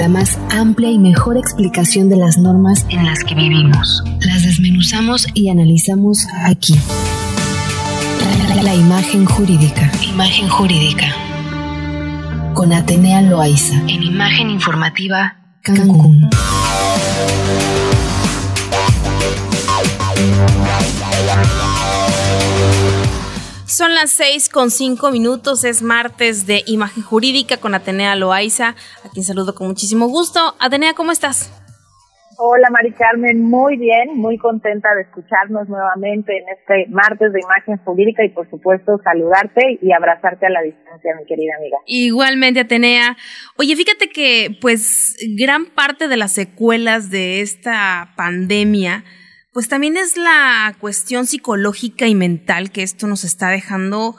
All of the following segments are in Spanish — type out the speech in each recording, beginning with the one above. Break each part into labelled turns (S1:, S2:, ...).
S1: la más amplia y mejor explicación de las normas en las que vivimos. Las desmenuzamos y analizamos aquí. La imagen jurídica. Imagen jurídica. Con Atenea Loaiza. En Imagen Informativa Cancún.
S2: Son las seis con cinco minutos, es martes de Imagen Jurídica con Atenea Loaiza, a quien saludo con muchísimo gusto. Atenea, ¿cómo estás?
S3: Hola Mari Carmen, muy bien, muy contenta de escucharnos nuevamente en este martes de Imagen Jurídica y por supuesto saludarte y abrazarte a la distancia, mi querida amiga.
S2: Igualmente, Atenea. Oye, fíjate que pues gran parte de las secuelas de esta pandemia pues también es la cuestión psicológica y mental que esto nos está dejando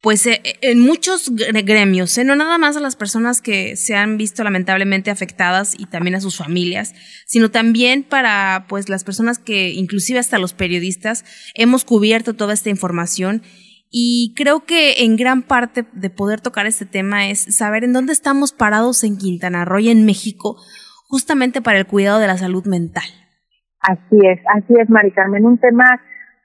S2: pues eh, en muchos gremios, ¿eh? no nada más a las personas que se han visto lamentablemente afectadas y también a sus familias, sino también para pues las personas que inclusive hasta los periodistas hemos cubierto toda esta información y creo que en gran parte de poder tocar este tema es saber en dónde estamos parados en Quintana Roo y en México justamente para el cuidado de la salud mental.
S3: Así es, así es, Mari Carmen. Un tema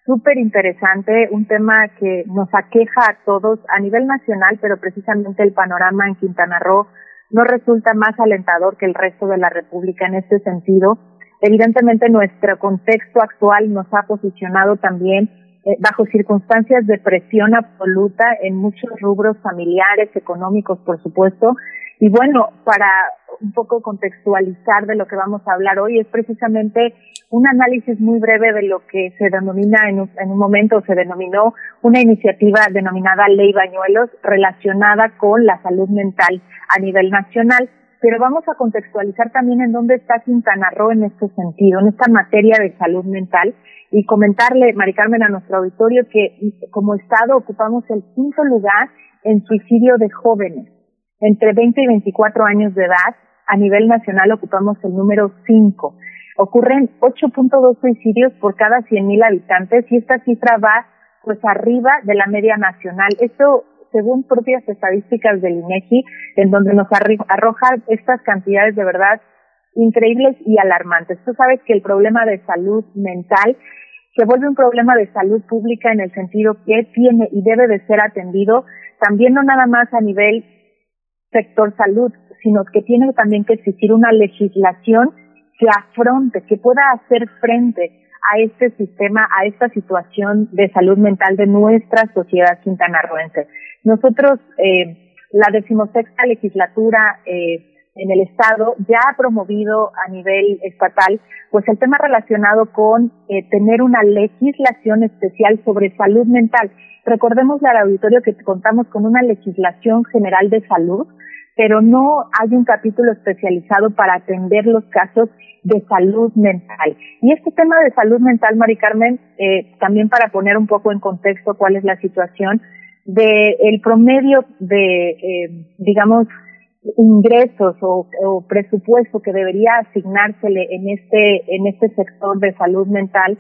S3: súper interesante, un tema que nos aqueja a todos a nivel nacional, pero precisamente el panorama en Quintana Roo no resulta más alentador que el resto de la República en este sentido. Evidentemente nuestro contexto actual nos ha posicionado también eh, bajo circunstancias de presión absoluta en muchos rubros familiares, económicos, por supuesto, y bueno, para un poco contextualizar de lo que vamos a hablar hoy, es precisamente un análisis muy breve de lo que se denomina en un, en un momento, se denominó una iniciativa denominada Ley Bañuelos relacionada con la salud mental a nivel nacional. Pero vamos a contextualizar también en dónde está Quintana Roo en este sentido, en esta materia de salud mental y comentarle, Mari Carmen, a nuestro auditorio que como Estado ocupamos el quinto lugar en suicidio de jóvenes entre 20 y 24 años de edad, a nivel nacional ocupamos el número 5. Ocurren 8.2 suicidios por cada 100.000 habitantes y esta cifra va pues arriba de la media nacional. Esto según propias estadísticas del INEGI, en donde nos arroja estas cantidades de verdad increíbles y alarmantes. Tú sabes que el problema de salud mental se vuelve un problema de salud pública en el sentido que tiene y debe de ser atendido también no nada más a nivel sector salud, sino que tiene también que existir una legislación que afronte, que pueda hacer frente a este sistema, a esta situación de salud mental de nuestra sociedad quintanarroense. Nosotros, eh, la decimosexta legislatura eh, en el Estado ya ha promovido a nivel estatal pues el tema relacionado con eh, tener una legislación especial sobre salud mental. Recordemos al auditorio que contamos con una legislación general de salud pero no hay un capítulo especializado para atender los casos de salud mental. Y este tema de salud mental, Mari Carmen, eh, también para poner un poco en contexto cuál es la situación, de el promedio de, eh, digamos, ingresos o, presupuesto que debería asignársele en este, en este sector de salud mental,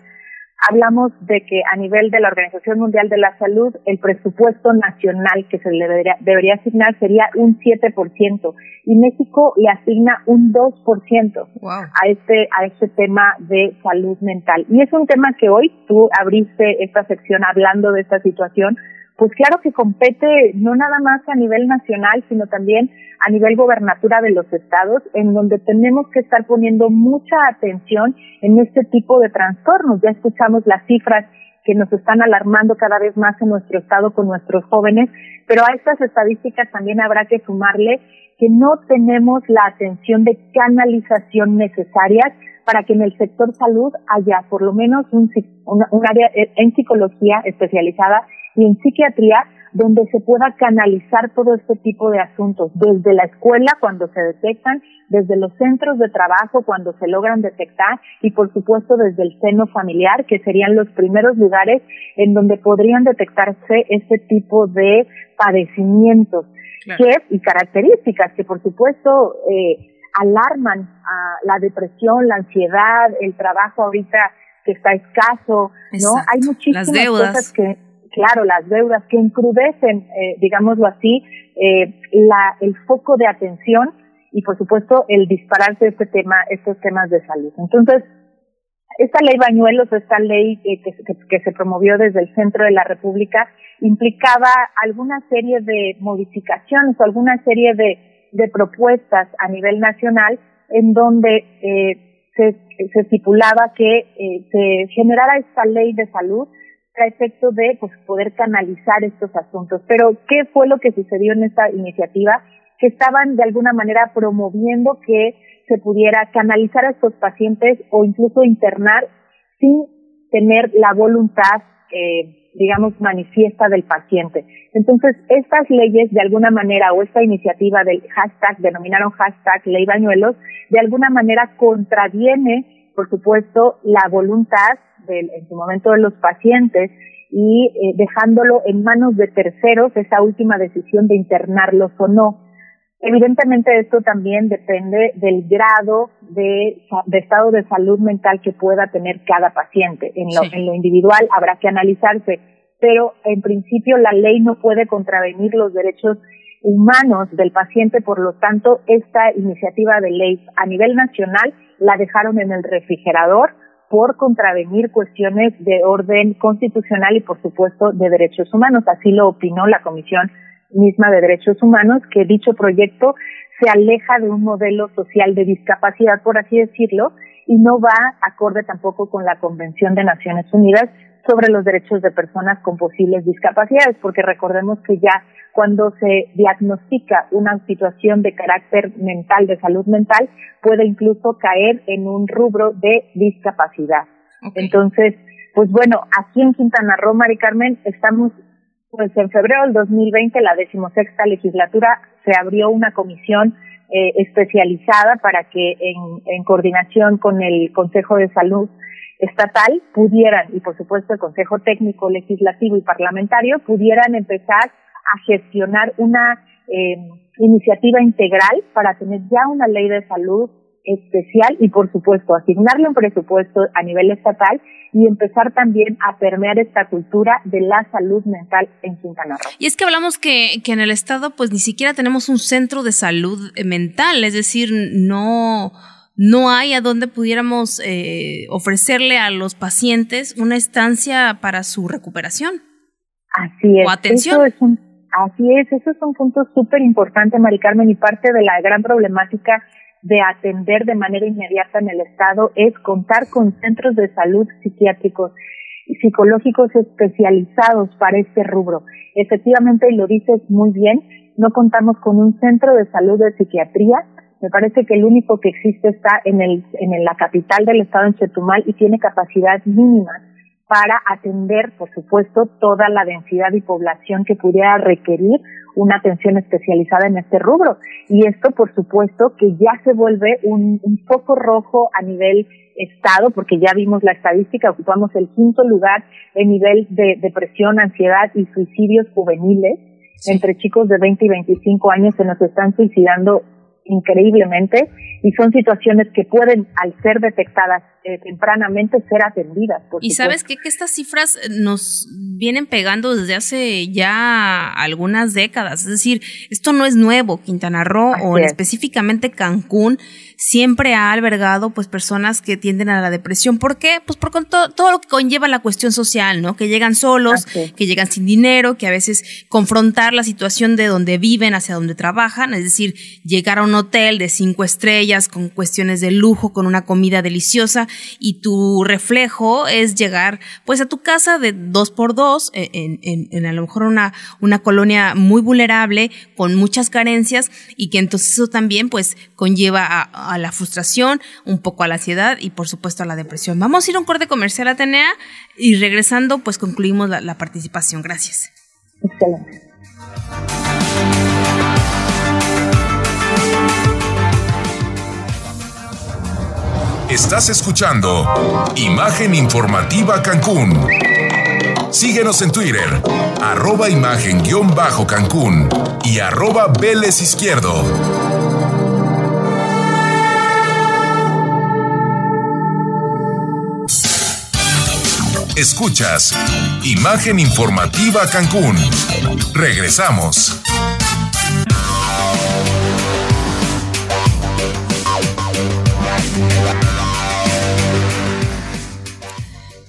S3: hablamos de que a nivel de la Organización Mundial de la Salud, el presupuesto nacional que se le debería, asignar sería un 7% y México le asigna un 2% a este a este tema de salud mental. Y es un tema que hoy tú abriste esta sección hablando de esta situación pues claro que compete no nada más a nivel nacional, sino también a nivel gobernatura de los estados, en donde tenemos que estar poniendo mucha atención en este tipo de trastornos. Ya escuchamos las cifras que nos están alarmando cada vez más en nuestro estado con nuestros jóvenes, pero a estas estadísticas también habrá que sumarle que no tenemos la atención de canalización necesarias para que en el sector salud haya por lo menos un, un área en psicología especializada y en psiquiatría donde se pueda canalizar todo este tipo de asuntos, desde la escuela cuando se detectan, desde los centros de trabajo cuando se logran detectar y por supuesto desde el seno familiar, que serían los primeros lugares en donde podrían detectarse este tipo de padecimientos y características que por supuesto eh, alarman a la depresión, la ansiedad, el trabajo ahorita que está escaso, ¿no? Hay muchísimas cosas que claro, las deudas que encrudecen, eh, digámoslo así, eh, la, el foco de atención y por supuesto el dispararse este tema, estos temas de salud. Entonces, esta ley Bañuelos, esta ley que, que, se promovió desde el centro de la República, implicaba alguna serie de modificaciones o alguna serie de, de propuestas a nivel nacional en donde eh, se, se, estipulaba que eh, se generara esta ley de salud a efecto de pues, poder canalizar estos asuntos. Pero, ¿qué fue lo que sucedió en esta iniciativa? Que estaban de alguna manera promoviendo que se pudiera canalizar a estos pacientes o incluso internar sin tener la voluntad, eh, digamos, manifiesta del paciente. Entonces, estas leyes, de alguna manera, o esta iniciativa del hashtag, denominaron hashtag Ley Bañuelos, de alguna manera contraviene, por supuesto, la voluntad del, en su momento de los pacientes y eh, dejándolo en manos de terceros esa última decisión de internarlos o no. Evidentemente esto también depende del grado de, estado de salud mental que pueda tener cada paciente. En lo, en lo individual habrá que analizarse, pero en principio la ley no puede contravenir los derechos humanos del paciente, por lo tanto esta iniciativa de ley a nivel nacional la dejaron en el refrigerador por contravenir cuestiones de orden constitucional y por supuesto de derechos humanos. Así lo opinó la Comisión misma de Derechos Humanos, que dicho proyecto se aleja de un modelo social de discapacidad, por así decirlo, y no va acorde tampoco con la Convención de Naciones Unidas sobre los derechos de personas con posibles discapacidades, porque recordemos que ya cuando se diagnostica una situación de carácter mental, de salud mental, puede incluso caer en un rubro de discapacidad. Entonces, pues bueno, aquí en Quintana Roo, Mari Carmen, estamos pues en febrero del 2020, la decimosexta legislatura, se abrió una comisión eh, especializada para que en, en coordinación con el Consejo de Salud Estatal pudieran, y por supuesto el Consejo Técnico, Legislativo y Parlamentario, pudieran empezar a gestionar una eh, iniciativa integral para tener ya una ley de salud especial y por supuesto asignarle un presupuesto a nivel estatal y empezar también a permear esta cultura de la salud mental en Quintana Roo.
S2: Y es que hablamos que, que en el estado pues ni siquiera tenemos un centro de salud eh, mental, es decir, no no hay a donde pudiéramos eh, ofrecerle a los pacientes una estancia para su recuperación.
S3: Así es.
S2: O atención.
S3: es un, así es, eso es un punto súper importante, Mari Carmen, y parte de la gran problemática de atender de manera inmediata en el Estado es contar con centros de salud psiquiátricos y psicológicos especializados para este rubro. Efectivamente, lo dices muy bien, no contamos con un centro de salud de psiquiatría. Me parece que el único que existe está en, el, en la capital del estado, en Chetumal, y tiene capacidad mínima para atender, por supuesto, toda la densidad y población que pudiera requerir una atención especializada en este rubro. Y esto, por supuesto, que ya se vuelve un, un foco rojo a nivel Estado, porque ya vimos la estadística, ocupamos el quinto lugar en nivel de depresión, ansiedad y suicidios juveniles. Entre chicos de 20 y 25 años se nos están suicidando increíblemente y son situaciones que pueden, al ser detectadas eh, tempranamente, ser atendidas.
S2: y sabes qué? que estas cifras eh, nos vienen pegando desde hace ya algunas décadas, es decir, esto no es nuevo, Quintana Roo o específicamente Cancún siempre ha albergado pues personas que tienden a la depresión. ¿Por qué? Pues por todo, todo lo que conlleva la cuestión social, ¿no? Que llegan solos, que llegan sin dinero, que a veces confrontar la situación de donde viven hacia donde trabajan, es decir, llegar a un hotel de cinco estrellas con cuestiones de lujo, con una comida deliciosa y tu reflejo es llegar pues a tu casa de dos por dos eh, en, en, a lo mejor una, una colonia muy vulnerable con muchas carencias y que entonces eso también pues conlleva a, a la frustración, un poco a la ansiedad y por supuesto a la depresión. Vamos a ir a un corte comercial, Atenea, y regresando, pues concluimos la, la participación. Gracias.
S3: Excelente.
S4: Estás escuchando Imagen Informativa Cancún. Síguenos en Twitter, arroba imagen-cancún y arroba Vélez Izquierdo. Escuchas Imagen Informativa Cancún.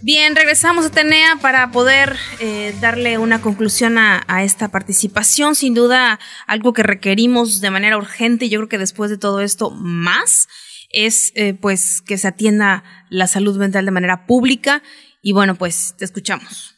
S2: Bien, regresamos a Tenea para poder eh, darle una conclusión a, esta participación. Sin duda, algo que requerimos de manera urgente, yo creo que después de todo esto, más, es eh, pues que se atienda la salud mental de manera pública. Y bueno, pues te escuchamos.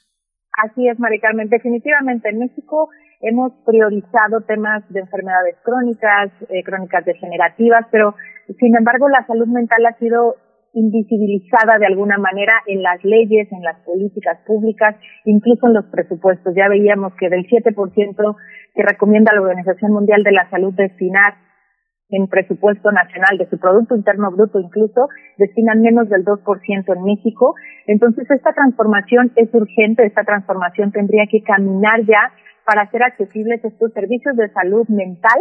S3: Así es, Mari Carmen. Definitivamente en México hemos priorizado temas de enfermedades crónicas, eh, crónicas degenerativas, pero sin embargo la salud mental ha sido invisibilizada de alguna manera en las leyes, en las políticas públicas, incluso en los presupuestos. Ya veíamos que del 7% que recomienda la Organización Mundial de la Salud destinar en presupuesto nacional de su Producto Interno Bruto incluso, destinan menos del 2% en México. Entonces, esta transformación es urgente, esta transformación tendría que caminar ya para hacer accesibles estos servicios de salud mental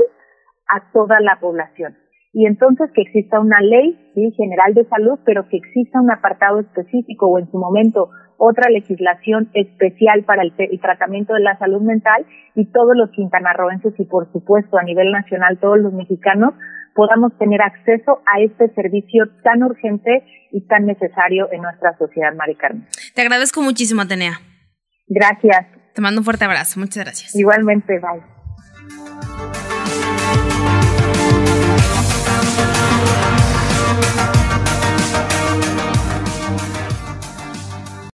S3: a toda la población y entonces que exista una ley ¿sí? general de salud, pero que exista un apartado específico o en su momento otra legislación especial para el, tratamiento de la salud mental y todos los quintanarroenses y por supuesto a nivel nacional todos los mexicanos podamos tener acceso a este servicio tan urgente y tan necesario en nuestra sociedad, Mari Carmen.
S2: Te agradezco muchísimo, Atenea.
S3: Gracias.
S2: Te mando un fuerte abrazo. Muchas gracias.
S3: Igualmente, bye.